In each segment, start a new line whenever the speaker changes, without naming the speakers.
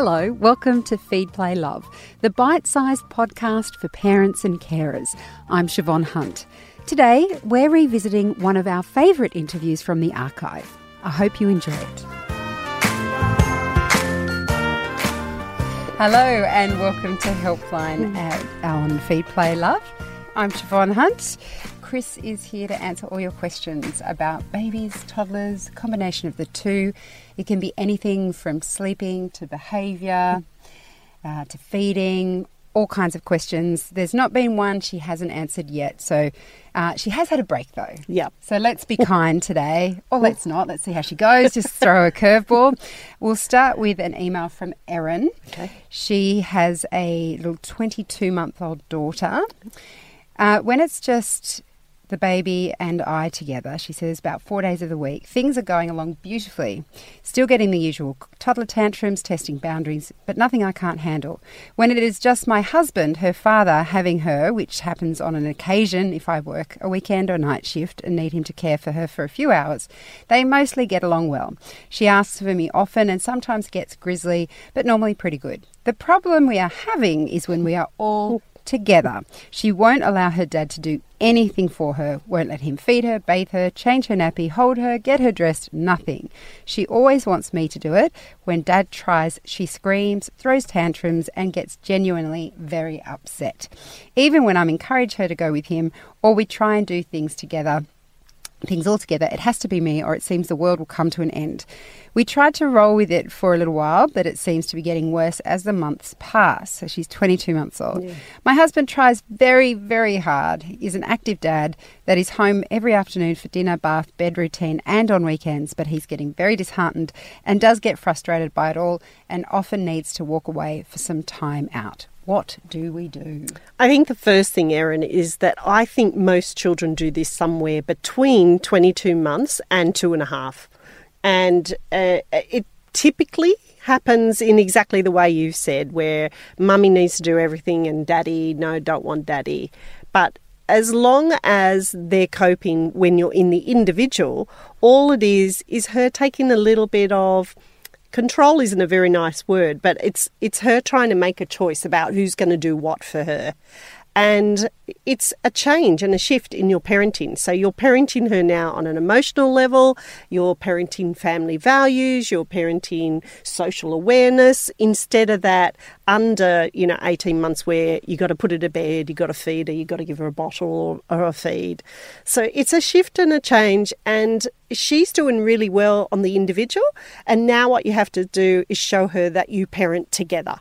Hello, welcome to Feed Play Love, the bite sized podcast for parents and carers. I'm Siobhan Hunt. Today, we're revisiting one of our favourite interviews from the archive. I hope you enjoy it. Hello, and welcome to Helpline hmm. at on Feed Play Love. I'm Siobhan Hunt. Chris is here to answer all your questions about babies, toddlers, combination of the two. It can be anything from sleeping to behaviour uh, to feeding, all kinds of questions. There's not been one she hasn't answered yet. So uh, she has had a break though.
Yep.
So let's be kind today, or let's not. Let's see how she goes. Just throw a curveball. We'll start with an email from Erin.
Okay.
She has a little 22 month old daughter. Uh, when it's just the baby and I together, she says, about four days of the week. Things are going along beautifully. Still getting the usual toddler tantrums, testing boundaries, but nothing I can't handle. When it is just my husband, her father, having her, which happens on an occasion if I work a weekend or night shift and need him to care for her for a few hours, they mostly get along well. She asks for me often and sometimes gets grizzly, but normally pretty good. The problem we are having is when we are all together. She won't allow her dad to do anything for her, won't let him feed her, bathe her, change her nappy, hold her, get her dressed, nothing. She always wants me to do it. When dad tries, she screams, throws tantrums, and gets genuinely very upset. Even when I'm encourage her to go with him or we try and do things together, things all together, it has to be me or it seems the world will come to an end. We tried to roll with it for a little while, but it seems to be getting worse as the months pass. So she's 22 months old. Yeah. My husband tries very, very hard. He's an active dad that is home every afternoon for dinner, bath, bed routine, and on weekends, but he's getting very disheartened and does get frustrated by it all and often needs to walk away for some time out. What do we do?
I think the first thing, Erin, is that I think most children do this somewhere between 22 months and two and a half. And uh, it typically happens in exactly the way you've said, where mummy needs to do everything and daddy, no, don't want daddy. But as long as they're coping when you're in the individual, all it is is her taking a little bit of control isn't a very nice word, but it's it's her trying to make a choice about who's going to do what for her. And it's a change and a shift in your parenting. So you're parenting her now on an emotional level, you're parenting family values, you're parenting social awareness instead of that under, you know, 18 months where you got to put her to bed, you got to feed her, you got to give her a bottle or, or a feed. So it's a shift and a change and she's doing really well on the individual and now what you have to do is show her that you parent together.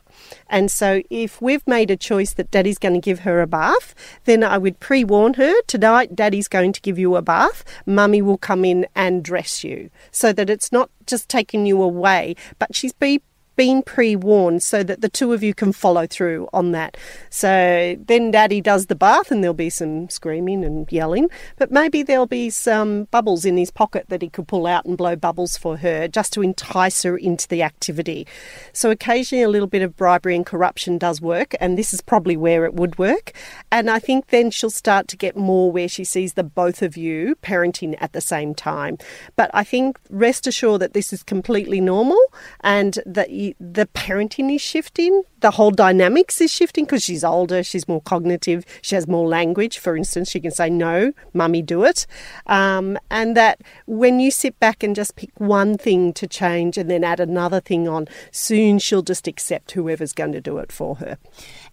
And so, if we've made a choice that daddy's going to give her a bath, then I would pre warn her tonight, daddy's going to give you a bath. Mummy will come in and dress you so that it's not just taking you away, but she's be been pre warned so that the two of you can follow through on that. So then daddy does the bath and there'll be some screaming and yelling, but maybe there'll be some bubbles in his pocket that he could pull out and blow bubbles for her just to entice her into the activity. So occasionally a little bit of bribery and corruption does work, and this is probably where it would work. And I think then she'll start to get more where she sees the both of you parenting at the same time. But I think rest assured that this is completely normal and that you the parenting is shifting, the whole dynamics is shifting because she's older, she's more cognitive, she has more language. For instance, she can say, No, mummy, do it. Um, and that when you sit back and just pick one thing to change and then add another thing on, soon she'll just accept whoever's going to do it for her.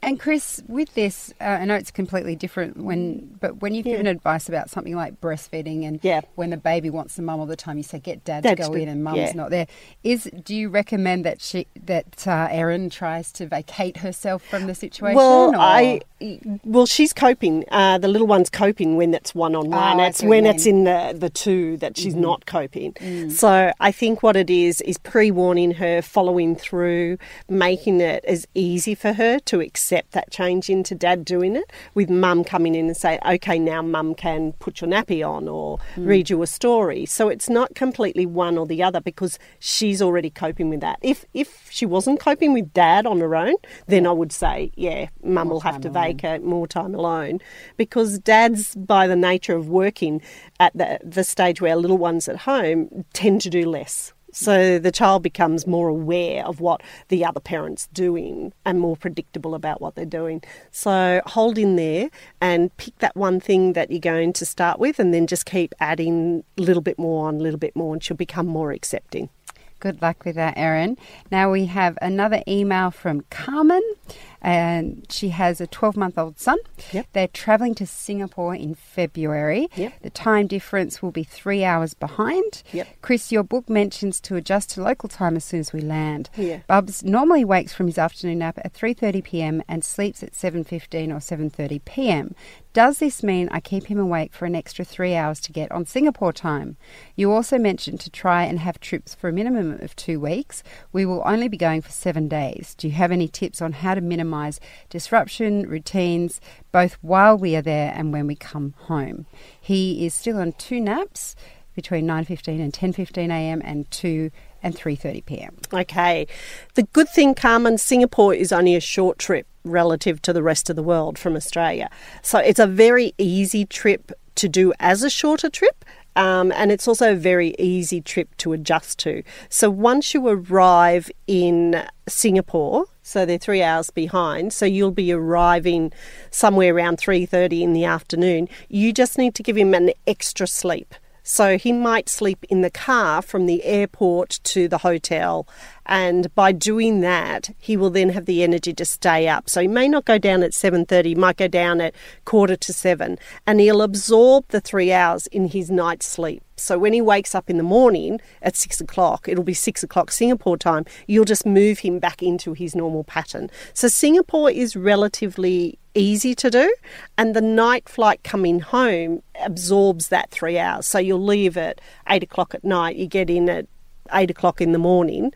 And Chris, with this, uh, I know it's completely different when, but when you've yeah. given advice about something like breastfeeding and
yeah.
when the baby wants the mum all the time, you say get dad, to go in and mum's yeah. not there. Is do you recommend that she that uh, Erin tries to vacate herself from the situation?
Well, or? I well, she's coping. Uh, the little one's coping when it's one on one. It's when it's in the the two that she's mm-hmm. not coping. Mm. So I think what it is is pre warning her, following through, making it as easy for her to accept that change into dad doing it. With mum coming in and say, okay, now mum can put your nappy on or mm. read you a story. So it's not completely one or the other because she's already coping with that. If if she wasn't coping with dad on her own, then I would say, yeah, mum will have to vacate more time alone because dads, by the nature of working at the, the stage where little ones at home, tend to do less. So the child becomes more aware of what the other parent's doing and more predictable about what they're doing. So hold in there and pick that one thing that you're going to start with and then just keep adding a little bit more on, a little bit more, and she'll become more accepting.
Good luck with that, Erin. Now we have another email from Carmen and she has a 12 month old son.
Yep.
They're traveling to Singapore in February.
Yep.
The time difference will be three hours behind.
Yep.
Chris, your book mentions to adjust to local time as soon as we land.
Yeah.
Bubs normally wakes from his afternoon nap at 3:30 p.m. and sleeps at 7:15 or 7:30 p.m. Does this mean I keep him awake for an extra three hours to get on Singapore time? You also mentioned to try and have trips for a minimum of two weeks. We will only be going for seven days. Do you have any tips on how to minimize disruption, routines, both while we are there and when we come home? He is still on two naps between 9.15 and 10.15 a.m. and 2 and 3.30 p.m.
Okay. The good thing, Carmen, Singapore is only a short trip relative to the rest of the world from Australia. So it's a very easy trip to do as a shorter trip. Um, and it's also a very easy trip to adjust to. So once you arrive in Singapore, so they're three hours behind, so you'll be arriving somewhere around 3.30 in the afternoon, you just need to give him an extra sleep. So he might sleep in the car from the airport to the hotel. And by doing that, he will then have the energy to stay up. So he may not go down at 7.30, he might go down at quarter to seven. And he'll absorb the three hours in his night's sleep. So when he wakes up in the morning at six o'clock, it'll be six o'clock Singapore time, you'll just move him back into his normal pattern. So Singapore is relatively easy to do, and the night flight coming home absorbs that three hours. So you'll leave at eight o'clock at night, you get in at eight o'clock in the morning.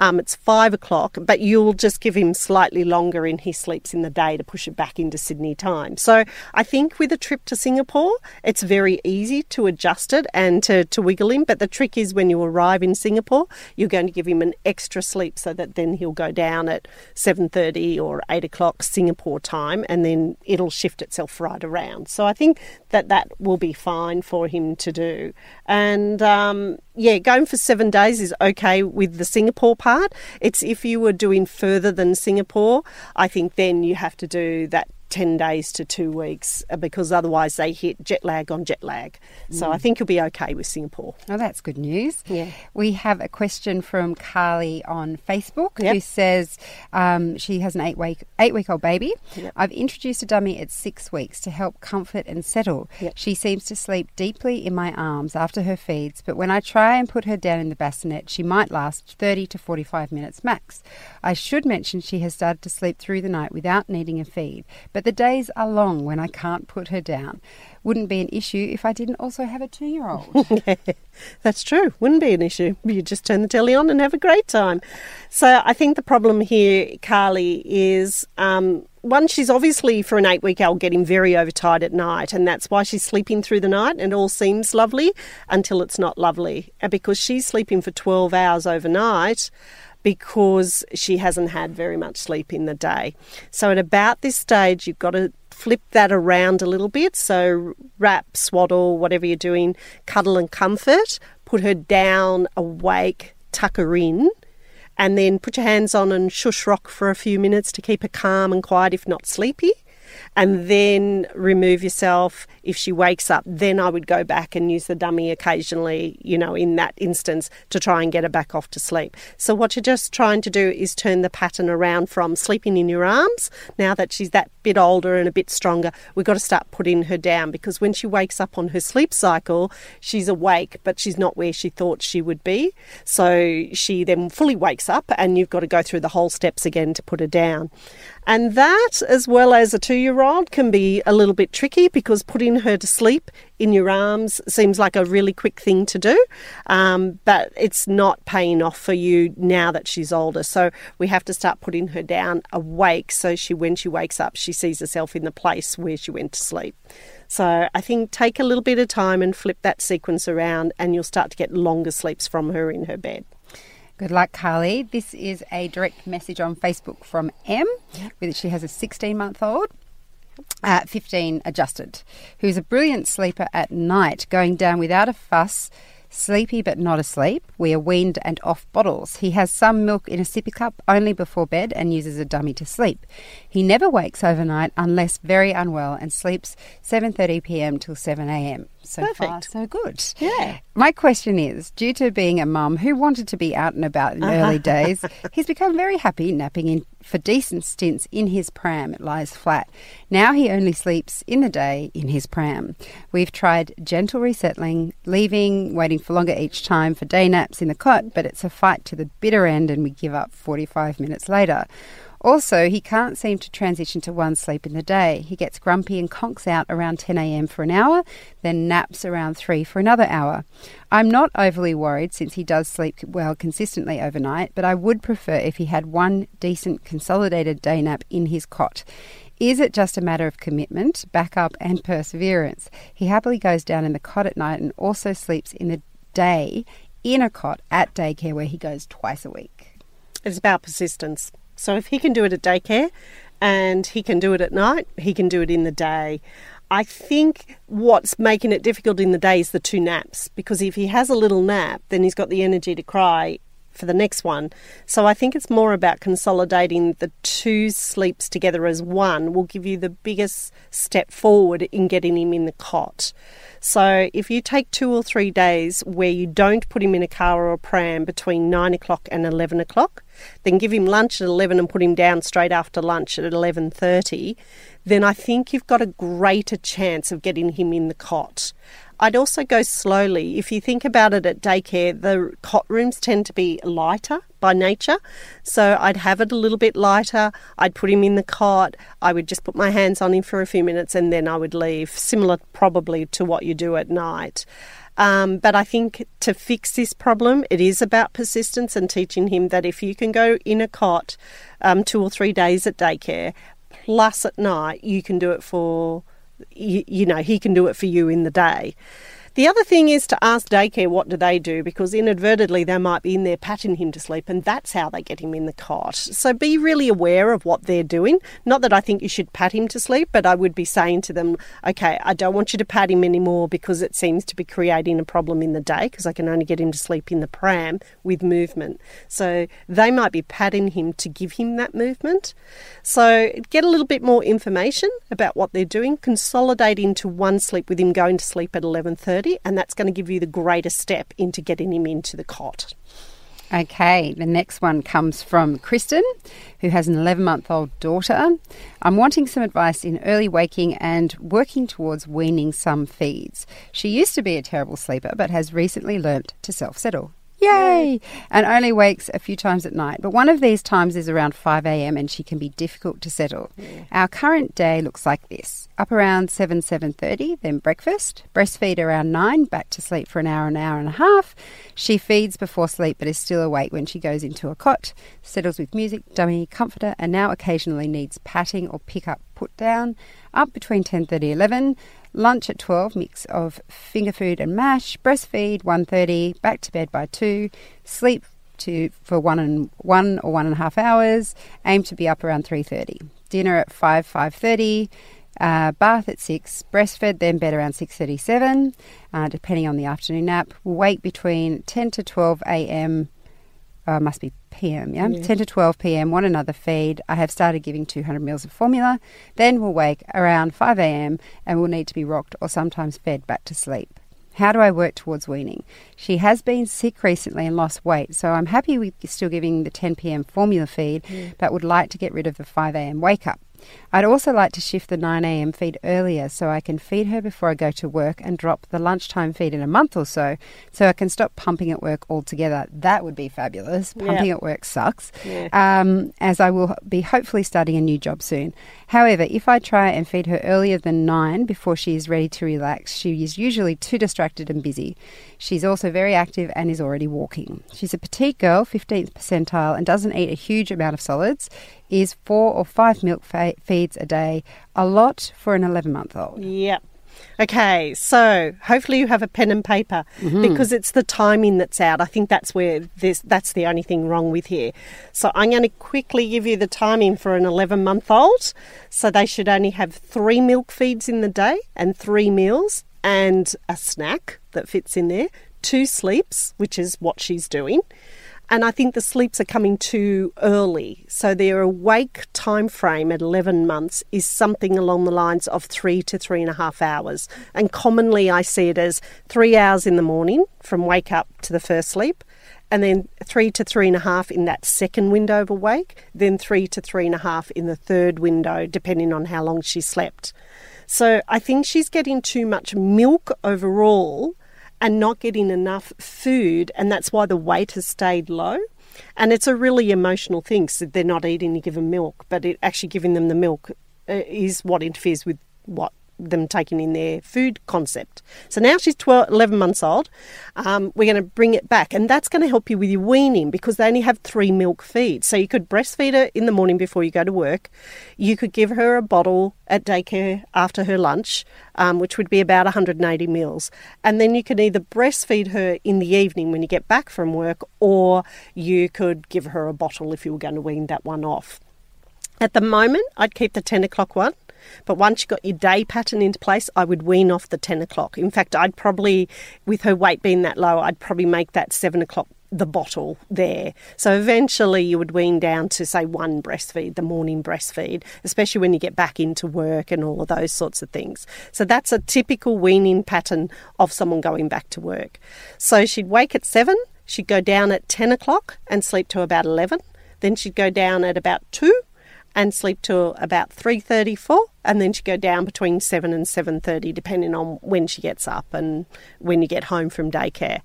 Um, it's five o'clock, but you'll just give him slightly longer in his sleeps in the day to push it back into Sydney time. So I think with a trip to Singapore, it's very easy to adjust it and to, to wiggle him. But the trick is when you arrive in Singapore, you're going to give him an extra sleep so that then he'll go down at 7.30 or 8 o'clock Singapore time and then it'll shift itself right around. So I think that that will be fine for him to do. And um, yeah, going for seven days is okay with the Singapore part. It's if you were doing further than Singapore, I think then you have to do that 10 days to two weeks uh, because otherwise they hit jet lag on jet lag. So I think you'll be okay with Singapore.
Oh, that's good news.
Yeah.
We have a question from Carly on Facebook
Yep.
who says um, she has an eight week eight week old baby.
Yep.
I've introduced a dummy at six weeks to help comfort and settle.
Yep.
She seems to sleep deeply in my arms after her feeds, but when I try and put her down in the bassinet, she might last 30 to 45 minutes max. I should mention she has started to sleep through the night without needing a feed, but the days are long when I can't put her down. Wouldn't be an issue if I didn't also have a two year old.
That's true. Wouldn't be an issue. You just turn the telly on and have a great time. So I think the problem here, Carly, is um, one, she's obviously for an eight week old getting very overtired at night, and that's why she's sleeping through the night, and all seems lovely until it's not lovely. And because she's sleeping for 12 hours overnight, because she hasn't had very much sleep in the day. So at about this stage, you've got to flip that around a little bit. So wrap, swaddle, whatever you're doing, cuddle and comfort, put her down, awake, tuck her in. And then put your hands on and shush rock for a few minutes to keep her calm and quiet, if not sleepy. And then remove yourself. If she wakes up, then I would go back and use the dummy occasionally, you know, in that instance to try and get her back off to sleep. So, what you're just trying to do is turn the pattern around from sleeping in your arms. Now that she's that bit older and a bit stronger, we've got to start putting her down because when she wakes up on her sleep cycle, she's awake, but she's not where she thought she would be. So, she then fully wakes up, and you've got to go through the whole steps again to put her down. And that, as well as a two year old, can be a little bit tricky because putting her to sleep in your arms seems like a really quick thing to do. Um, but it's not paying off for you now that she's older. So we have to start putting her down awake so she, when she wakes up, she sees herself in the place where she went to sleep. So I think take a little bit of time and flip that sequence around, and you'll start to get longer sleeps from her in her bed.
Good luck, Carly. This is a direct message on Facebook from M. With she has a 16 month old. Uh, 15 adjusted, who's a brilliant sleeper at night, going down without a fuss, Sleepy but not asleep. We are weaned and off bottles. He has some milk in a sippy cup only before bed and uses a dummy to sleep. He never wakes overnight unless very unwell and sleeps 7:30 p.m. till 7 a.m. So far,
Perfect.
so good.
Yeah.
My question is due to being a mum who wanted to be out and about in uh-huh. early days, he's become very happy napping in for decent stints in his pram. It lies flat. Now he only sleeps in the day in his pram. We've tried gentle resettling, leaving, waiting for longer each time for day naps in the cot, but it's a fight to the bitter end and we give up 45 minutes later. Also, he can't seem to transition to one sleep in the day. He gets grumpy and conks out around 10 a.m. for an hour, then naps around 3 for another hour. I'm not overly worried since he does sleep well consistently overnight, but I would prefer if he had one decent consolidated day nap in his cot. Is it just a matter of commitment, backup, and perseverance? He happily goes down in the cot at night and also sleeps in the day in a cot at daycare where he goes twice a week.
It's about persistence. So if he can do it at daycare and he can do it at night, he can do it in the day. I think what's making it difficult in the day is the two naps because if he has a little nap, then he's got the energy to cry for the next one. So I think it's more about consolidating the two sleeps together as one will give you the biggest step forward in getting him in the cot. So if you take two or three days where you don't put him in a car or a pram between nine o'clock and eleven o'clock, then give him lunch at eleven and put him down straight after lunch at eleven thirty, then I think you've got a greater chance of getting him in the cot. I'd also go slowly. If you think about it at daycare, the cot rooms tend to be lighter by nature. So I'd have it a little bit lighter. I'd put him in the cot. I would just put my hands on him for a few minutes and then I would leave, similar probably to what you do at night. Um, but I think to fix this problem, it is about persistence and teaching him that if you can go in a cot um, two or three days at daycare, plus at night, you can do it for you, you know, he can do it for you in the day. The other thing is to ask daycare what do they do because inadvertently they might be in there patting him to sleep and that's how they get him in the cot. So be really aware of what they're doing. Not that I think you should pat him to sleep, but I would be saying to them, okay, I don't want you to pat him anymore because it seems to be creating a problem in the day because I can only get him to sleep in the pram with movement. So they might be patting him to give him that movement. So get a little bit more information about what they're doing, consolidate into one sleep with him going to sleep at 11:30 and that's going to give you the greatest step into getting him into the cot.
Okay, the next one comes from Kristen, who has an 11 month old daughter. I'm wanting some advice in early waking and working towards weaning some feeds. She used to be a terrible sleeper, but has recently learnt to self settle. Yay! And only wakes a few times at night. But one of these times is around 5 a.m. and she can be difficult to settle. Our current day looks like this. Up around 7, 7.30, then breakfast. Breastfeed around 9, back to sleep for an hour, an hour and a half. She feeds before sleep but is still awake when she goes into a cot. Settles with music, dummy, comforter, and now occasionally needs patting or pick up, put down. Up between 10.30 11. Lunch at 12, mix of finger food and mash. Breastfeed 1.30, back to bed by 2. Sleep to for one and one or one and a half hours. Aim to be up around 3.30. Dinner at 5, 5.30. Uh, bath at 6, breastfed, then bed around 6.37, uh, depending on the afternoon nap. Wake between 10 to 12 a.m., uh, must be PM, yeah? 10 to 12 PM, one another feed. I have started giving 200 mils of formula. Then we'll wake around 5 AM and will need to be rocked or sometimes fed back to sleep. How do I work towards weaning? She has been sick recently and lost weight, so I'm happy with still giving the 10 pm formula feed, but would like to get rid of the 5 am wake up. I'd also like to shift the 9 am feed earlier so I can feed her before I go to work and drop the lunchtime feed in a month or so, so I can stop pumping at work altogether. That would be fabulous. Pumping
Yeah.
at work sucks,
Yeah.
um, as I will be hopefully starting a new job soon. However, if I try and feed her earlier than 9 before she is ready to relax, she is usually too distracted and busy. She's also very active and is already walking. She's a petite girl, 15th percentile, and doesn't eat a huge amount of solids, is four or five milk fa- feeds a day, a lot for an 11 month old.
Yep. Okay, so hopefully you have a pen and paper mm-hmm. because it's the timing that's out. I think that's where this that's the only thing wrong with here. So I'm going to quickly give you the timing for an 11 month old. So they should only have 3 milk feeds in the day and 3 meals and a snack that fits in there. two sleeps, which is what she's doing. And I think the sleeps are coming too early. So their awake time frame at 11 months is something along the lines of three to three and a half hours. And commonly I see it as three hours in the morning from wake up to the first sleep, and then three to three and a half in that second window of awake, then three to three and a half in the third window, depending on how long she slept. So I think she's getting too much milk overall and not getting enough food, and that's why the weight has stayed low. And it's a really emotional thing, so they're not eating to give them milk, but it, actually giving them the milk uh, is what interferes with what them taking in their food concept. So now she's 12, 11 months old. Um, we're going to bring it back, and that's going to help you with your weaning because they only have three milk feeds. So you could breastfeed her in the morning before you go to work. You could give her a bottle at daycare after her lunch, um, which would be about 180 mils. And then you could either breastfeed her in the evening when you get back from work, or you could give her a bottle if you were going to wean that one off. At the moment, I'd keep the 10 o'clock one but once you got your day pattern into place, I would wean off the 10 o'clock. In fact, I'd probably, with her weight being that low, I'd probably make that 7 o'clock the bottle there. So eventually you would wean down to, say, one breastfeed, the morning breastfeed, especially when you get back into work and all of those sorts of things. So that's a typical weaning pattern of someone going back to work. So she'd wake at seven, she'd go down at 10 o'clock and sleep to about 11. Then she'd go down at about 2 and sleep till about 3.34 and then she go down between 7 and 7.30 depending on when she gets up and when you get home from daycare.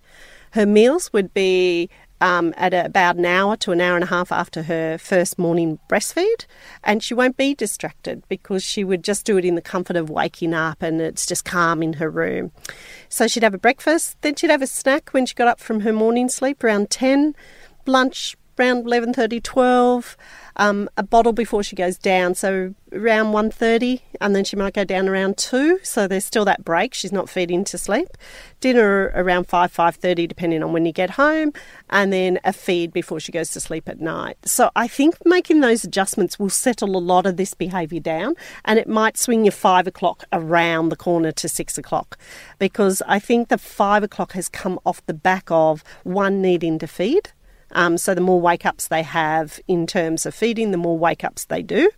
Her meals would be um, at about an hour to an hour and a half after her first morning breastfeed, and she won't be distracted because she would just do it in the comfort of waking up and it's just calm in her room. So she'd have a breakfast, then she'd have a snack when she got up from her morning sleep around 10, lunch around 11.30, 12, um, a bottle before she goes down, so around 1.30, and then she might go down around 2, so there's still that break. She's not feeding to sleep. Dinner around 5, 5.30, depending on when you get home, and then a feed before she goes to sleep at night. So I think making those adjustments will settle a lot of this behaviour down, and it might swing your 5 o'clock around the corner to 6 o'clock, because I think the 5 o'clock has come off the back of one needing to feed um, so the more wake ups they have in terms of feeding, the more wake ups they do.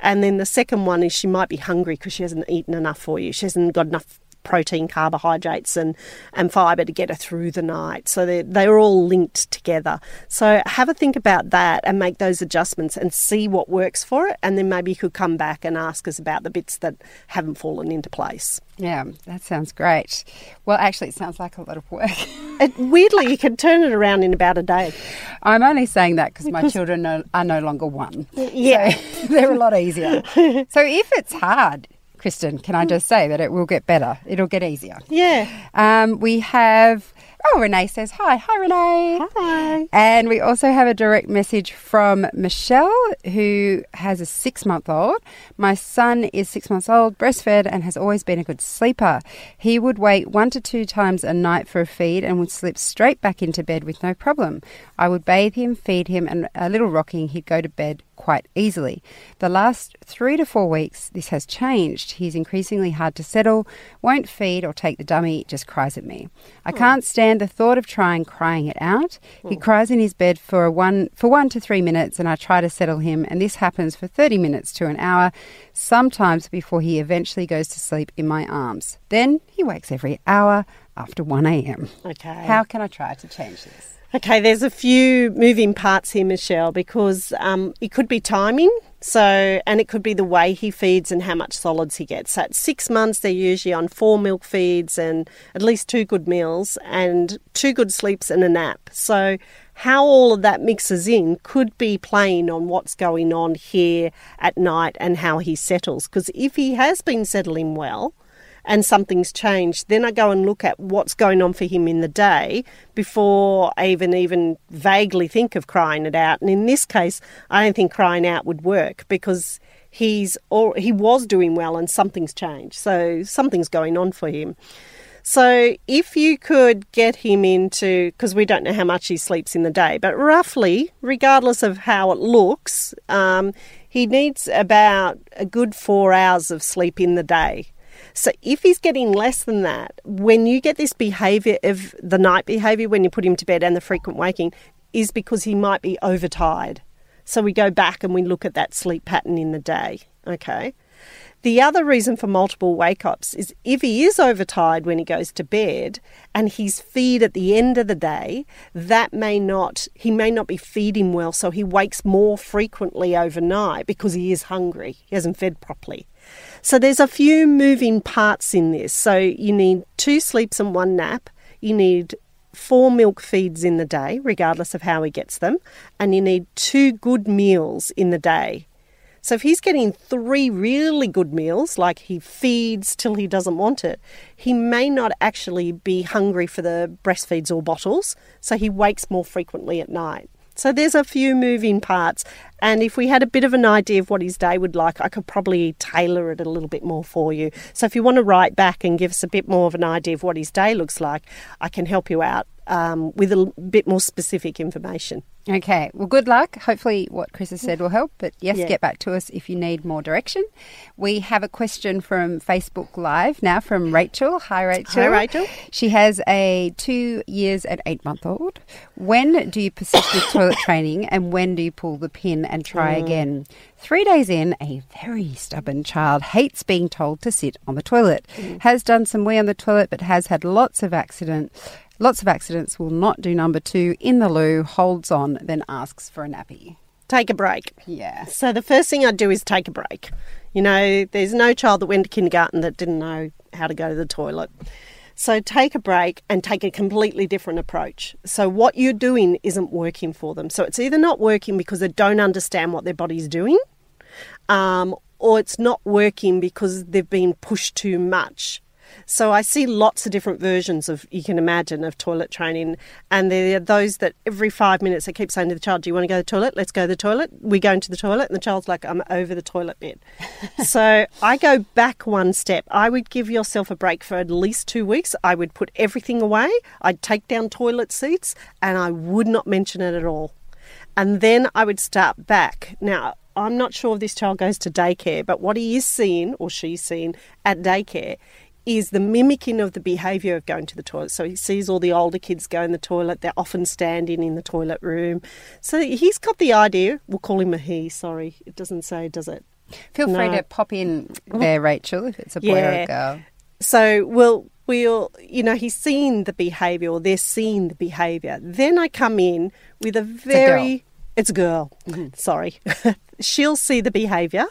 And then the second one is she might be hungry because she hasn't eaten enough for you. She hasn't got enough protein, carbohydrates, and, and fibre to get her through the night. So they're, they're all linked together. So have a think about that and make those adjustments and see what works for it. And then maybe you could come back and ask us about the bits that haven't fallen into place.
Yeah, that sounds great. Well, actually, it sounds like a lot of work.
it, weirdly, you can turn it around in about a day.
I'm only saying that because my children are, are, no longer one.
Yeah.
So they're a lot easier. so if it's hard, Kristen, can I just say that it will get better? It'll get easier.
Yeah.
Um, we have Oh, Renee says hi. Hi, Renee.
Hi.
And we also have a direct message from Michelle, who has a six month old. My son is six months old, breastfed, and has always been a good sleeper. He would wait one to two times a night for a feed and would slip straight back into bed with no problem. I would bathe him, feed him, and a little rocking, he'd go to bed quite easily. The last three to four weeks, this has changed. He's increasingly hard to settle, won't feed or take the dummy, just cries at me. I hmm. can't stand the thought of trying crying it out. He hmm. cries in his bed for one for one to three minutes, and I try to settle him, and this happens for thirty minutes to an hour, sometimes before he eventually goes to sleep in my arms. Then he wakes every hour after one a.m.
Okay.
How can I try to change this?
Okay, there's a few moving parts here, Michelle, because um, it could be timing. So, and it could be the way he feeds and how much solids he gets. So, at six months, they're usually on four milk feeds and at least two good meals and two good sleeps and a nap. So, how all of that mixes in could be playing on what's going on here at night and how he settles. Because if he has been settling well, and something's changed, then I go and look at what's going on for him in the day before I even even vaguely think of crying it out. And in this case, I don't think crying out would work because he's or he was doing well and something's changed. So something's going on for him. So if you could get him into, because we don't know how much he sleeps in the day, but roughly, regardless of how it looks, um, he needs about a good four hours of sleep in the day. So if he's getting less than that, when you get this behaviour of the night behaviour when you put him to bed and the frequent waking, is because he might be overtired. So we go back and we look at that sleep pattern in the day. Okay. The other reason for multiple wake ups is if he is overtired when he goes to bed and he's feed at the end of the day, that may not, he may not be feeding well, so he wakes more frequently overnight because he is hungry. He hasn't fed properly. So there's a few moving parts in this. So you need two sleeps and one nap. You need four milk feeds in the day, regardless of how he gets them, and you need two good meals in the day. So if he's getting three really good meals, like he feeds till he doesn't want it, he may not actually be hungry for the breastfeeds or bottles, so he wakes more frequently at night. So there's a few moving parts, and if we had a bit of an idea of what his day would like, I could probably tailor it a little bit more for you. So if you want to write back and give us a bit more of an idea of what his day looks like, I can help you out um, with a bit more specific information.
Okay. Well, good luck. Hopefully, what Chris has said will help. But yes,
Yeah.
get back to us if you need more direction. We have a question from Facebook Live now from Rachel. Hi, Rachel.
Hi, Rachel.
She has a two years and eight month old. When do you persist with toilet training and when do you pull the pin and try again? Three days in, a very stubborn child hates being told to sit on the toilet. Has done some wee on the toilet, but has had lots of accident. Lots of accidents. Will not do number two in the loo. Holds on, then asks for a nappy.
Take a break.
Yeah.
So the first thing I'd do is take a break. You know, there's no child that went to kindergarten that didn't know how to go to the toilet. So take a break and take a completely different approach. So what you're doing isn't working for them. So it's either not working because they don't understand what their body's doing, um, or it's not working because they've been pushed too much. So I see lots of different versions of you can imagine of toilet training, and there are those that every five minutes they keep saying to the child, "Do you want to go to the toilet? Let's go to the toilet." We go into the toilet, and the child's like, "I'm over the toilet bit." so I go back one step. I would give yourself a break for at least two weeks. I would put everything away. I'd take down toilet seats, and I would not mention it at all. And then I would start back. Now, I'm not sure if this child goes to daycare, but what he is seeing, or she's seeing at daycare, is the mimicking of the behaviour of going to the toilet. So he sees all the older kids go in the toilet, they're often standing in the toilet room. So he's got the idea, we'll call him a he, sorry, it doesn't say, does it?
Feel free
No.
to pop in there, Rachel, if it's a boy or a girl.
So we'll we'll you know he's seen the behaviour or they're seeing the behaviour. Then I come in with a very it's a girl. Mm-hmm. Sorry, she'll see the behaviour,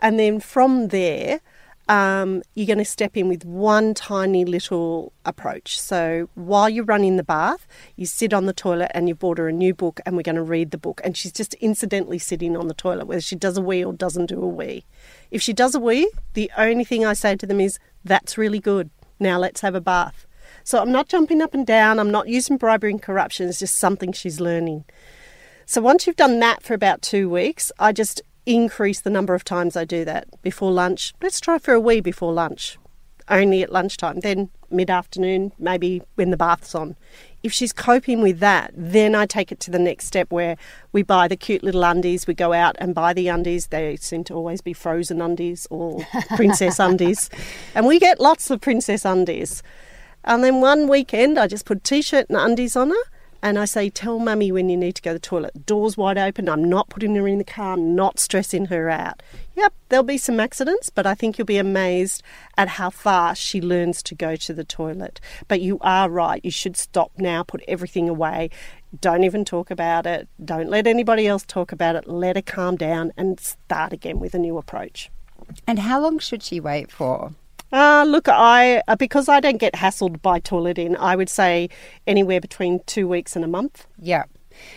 and then from there. Um, you're going to step in with one tiny little approach. So while you're running the bath, you sit on the toilet and you bought her a new book, and we're going to read the book. And she's just incidentally sitting on the toilet, whether she does a wee or doesn't do a wee. If she does a wee, the only thing I say to them is, That's really good. Now let's have a bath. So I'm not jumping up and down, I'm not using bribery and corruption, it's just something she's learning. So once you've done that for about two weeks, I just increase the number of times I do that. Before lunch, let's try for a wee before lunch. Only at lunchtime. Then mid afternoon, maybe when the bath's on. If she's coping with that, then I take it to the next step where we buy the cute little undies. We go out and buy the undies. They seem to always be frozen undies or princess undies. And we get lots of princess undies. And then one weekend, I just put a t shirt and undies on her. And I say, Tell mummy when you need to go to the toilet. Door's wide open. I'm not putting her in the car. I'm not stressing her out. Yep, there'll be some accidents, but I think you'll be amazed at how fast she learns to go to the toilet. But you are right. You should stop now, put everything away. Don't even talk about it. Don't let anybody else talk about it. Let her calm down and start again with a new approach.
And how long should she wait for?
Uh, look, I uh, because I don't get hassled by toileting, I would say anywhere between two weeks and a month.
Yeah.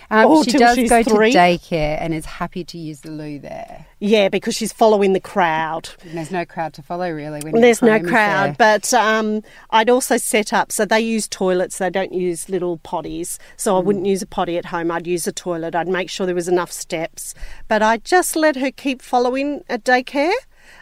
Um,
Oh,
she does go
three?
to daycare and is happy to use the loo there.
Yeah, because she's following the crowd.
And there's no crowd to follow really. When
There's no crowd,
there?
but um, I'd also set up so they use toilets. They don't use little potties, so I wouldn't use a potty at home. I'd use a toilet. I'd make sure there was enough steps, but I just let her keep following at daycare.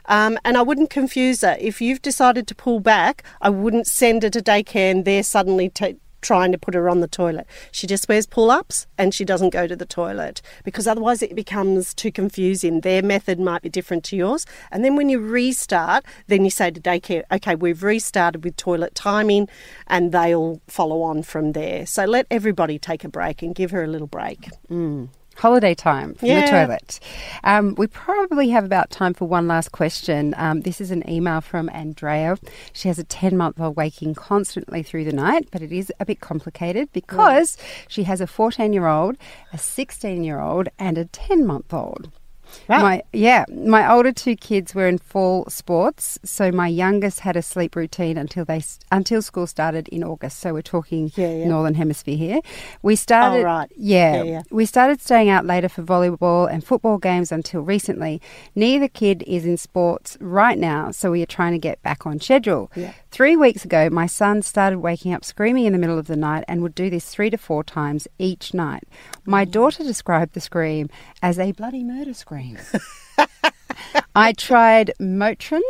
Um, and I wouldn't confuse her. If you've decided to pull back, I wouldn't send her to daycare and they're suddenly ta trying to put her on the toilet. She just wears pull ups and she doesn't go to the toilet because otherwise it becomes too confusing. Their method might be different to yours. And then when you restart, then you say to daycare, okay, we've restarted with toilet timing and they'll follow on from there. So let everybody take a break and give her a little break.
Mm. Holiday time from
Yeah.
the toilet. Um, we probably have about time for one last question. Um, this is an email from Andrea. She has a 10 month old waking constantly through the night, but it is a bit complicated because she has a 14 year old, a 16 year old, and a 10 month old.
Wow.
My yeah, my older two kids were in fall sports, so my youngest had a sleep routine until they until school started in August. So we're talking
Yeah, yeah.
northern hemisphere here. We started,
Oh, right.
yeah,
Yeah, yeah.
we started staying out later for volleyball and football games until recently. Neither kid is in sports right now, so we are trying to get back on schedule. Three weeks ago, my son started waking up screaming in the middle of the night and would do this three to four times each night. My mm. daughter described the scream as a bloody murder scream. I tried Motrin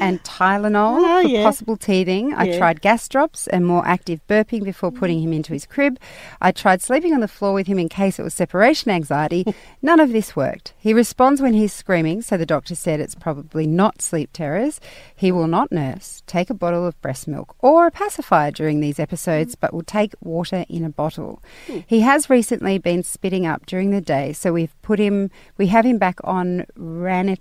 and Tylenol
Oh,
for
yeah.
possible teething. I
Yeah.
tried gas drops and more active burping before putting him into his crib. I tried sleeping on the floor with him in case it was separation anxiety. None of this worked. He responds when he's screaming, so the doctor said it's probably not sleep terrors. He will not nurse, take a bottle of breast milk or a pacifier during these episodes, but will take water in a bottle. Hmm. He has recently been spitting up during the day, so we've put him, we have him back on ranitidine,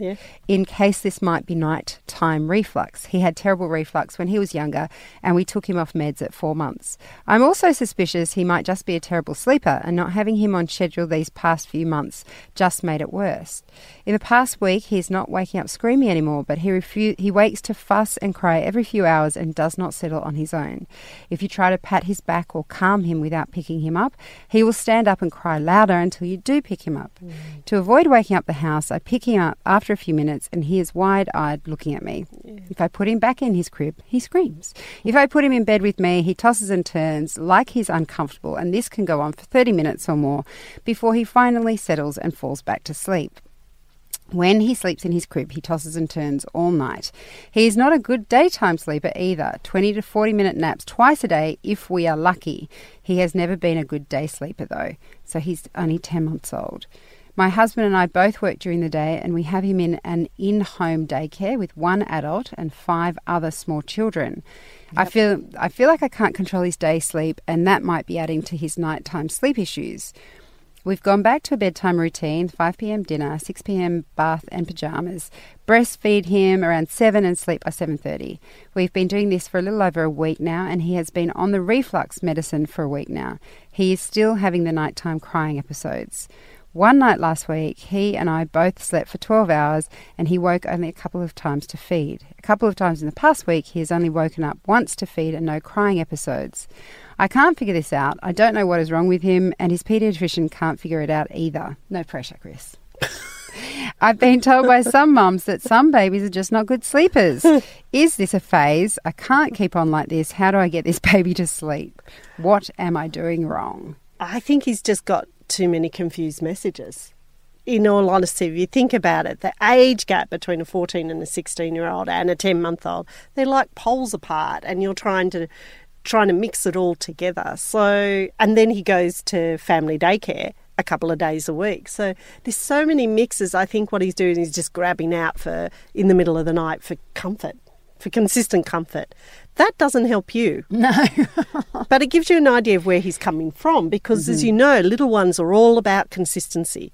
Yeah,
in case this might be nighttime reflux. He had terrible reflux when he was younger, and we took him off meds at four months. I'm also suspicious he might just be a terrible sleeper, and not having him on schedule these past few months just made it worse. In the past week, he's not waking up screaming anymore, but he refu- he wakes to fuss and cry every few hours and does not settle on his own. If you try to pat his back or calm him without picking him up, he will stand up and cry louder until you do pick him up. Mm. To avoid waking up the house, I pick him up after a few minutes and he is wide eyed looking at me. If I put him back in his crib, he screams. If I put him in bed with me, he tosses and turns like he's uncomfortable, and this can go on for 30 minutes or more before he finally settles and falls back to sleep. When he sleeps in his crib, he tosses and turns all night. He is not a good daytime sleeper either. 20 to 40 minute naps twice a day if we are lucky. He has never been a good day sleeper though, so he's only 10 months old. My husband and I both work during the day and we have him in an in home daycare with one adult and five other small children. I feel I feel like I can't control his day sleep and that might be adding to his nighttime sleep issues. We've gone back to a bedtime routine 5 pm dinner, 6 pm bath and pajamas. Breastfeed him around 7 and sleep by 7:30. We've been doing this for a little over a week now and he has been on the reflux medicine for a week now. He is still having the nighttime crying episodes. One night last week, he and I both slept for 12 hours and he woke only a couple of times to feed. A couple of times in the past week, he has only woken up once to feed and no crying episodes. I can't figure this out. I don't know what is wrong with him, and his paediatrician can't figure it out either. No pressure, Chris. I've been told by some mums that some babies are just not good sleepers. Is this a phase? I can't keep on like this. How do I get this baby to sleep? What am I doing wrong?
I think he's just got too many confused messages. In all honesty, if you think about it, the age gap between a 14 and a 16 year old and a 10 month old, they're like poles apart, and you're trying to trying to mix it all together. So, and then he goes to family daycare a couple of days a week. So there's so many mixes. I think what he's doing is just grabbing out for in the middle of the night for comfort, for consistent comfort. That doesn't help you.
No.
But it gives you an idea of where he's coming from because, as you know, little ones are all about consistency.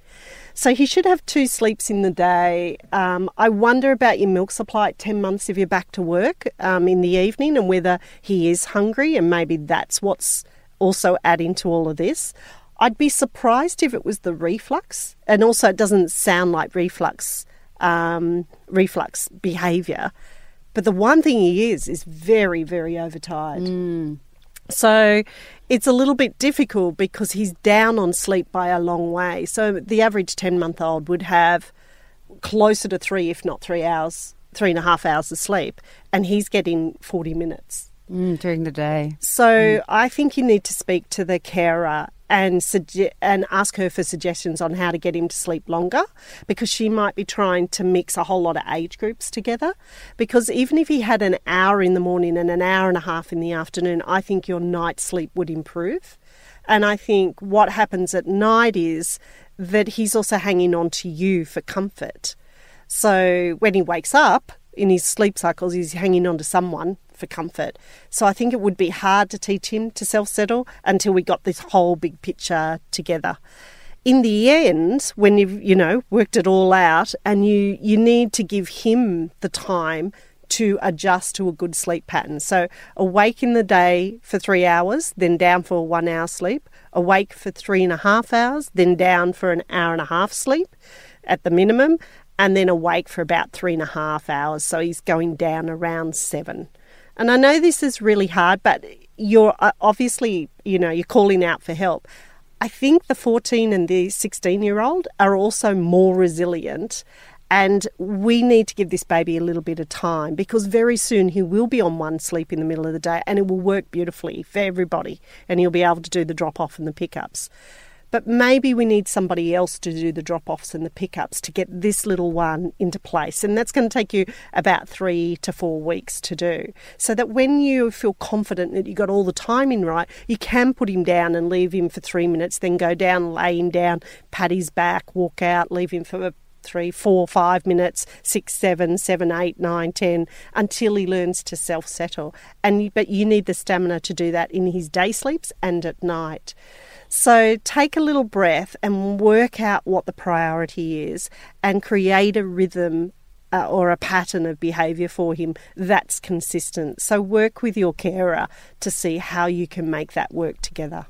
So he should have two sleeps in the day. Um, I wonder about your milk supply at 10 months if you're back to work um, in the evening and whether he is hungry and maybe that's what's also adding to all of this. I'd be surprised if it was the reflux, and also it doesn't sound like reflux um, reflux behaviour. But the one thing he is is very, very overtired. So it's a little bit difficult because he's down on sleep by a long way. So the average 10 month old would have closer to three, if not three hours, three and a half hours of sleep, and he's getting 40 minutes.
Mm, during the day.
So I think you need to speak to the carer and suge- and ask her for suggestions on how to get him to sleep longer because she might be trying to mix a whole lot of age groups together. Because even if he had an hour in the morning and an hour and a half in the afternoon I think your night sleep would improve. And I think what happens at night is that he's also hanging on to you for comfort. So when he wakes up in his sleep cycles, he's hanging on to someone for comfort. So I think it would be hard to teach him to self settle until we got this whole big picture together. In the end, when you've you know worked it all out, and you you need to give him the time to adjust to a good sleep pattern. So awake in the day for three hours, then down for one hour sleep. Awake for three and a half hours, then down for an hour and a half sleep at the minimum, and then awake for about three and a half hours. So he's going down around seven. And I know this is really hard, but you're uh, obviously, you know, you're calling out for help. I think the 14 and the 16 year old are also more resilient. And we need to give this baby a little bit of time because very soon he will be on one sleep in the middle of the day and it will work beautifully for everybody and he'll be able to do the drop off and the pickups. But maybe we need somebody else to do the drop offs and the pickups to get this little one into place. And that's going to take you about three to four weeks to do. So that when you feel confident that you got all the timing right, you can put him down and leave him for three minutes, then go down, lay him down, pat his back, walk out, leave him for three, four, five minutes, six, seven, seven, eight, nine, ten, until he learns to self settle. And but you need the stamina to do that in his day sleeps and at night. So take a little breath and work out what the priority is and create a rhythm uh, or a pattern of behaviour for him that's consistent. So work with your carer to see how you can make that work together.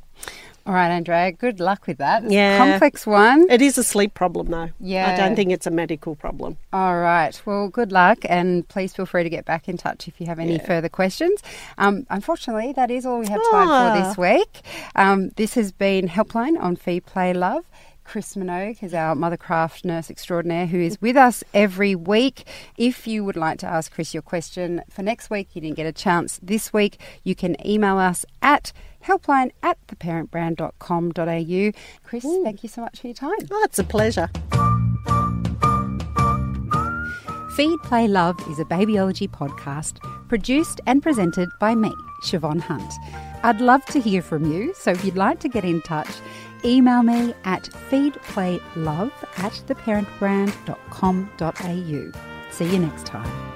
All right, Andrea, good luck with that. It's
Yeah.
complex one.
It is a sleep problem, though.
Yeah.
I don't think it's a medical problem.
All right. Well, good luck, and please feel free to get back in touch if you have any further questions. Um, unfortunately, that is all we have time for
Ah.
this week. Um, this has been Helpline on Feed Play Love. Chris Minogue is our Mothercraft nurse extraordinaire who is with us every week. If you would like to ask Chris your question for next week, you didn't get a chance this week, you can email us at helpline at theparentbrand.com.au. Chris, thank you so much for your time.
Oh, it's a pleasure.
Feed, Play, Love is a babyology podcast produced and presented by me, Siobhan Hunt. I'd love to hear from you, so if you'd like to get in touch, email me at feedplaylove at theparentbrand.com.au. See you next time.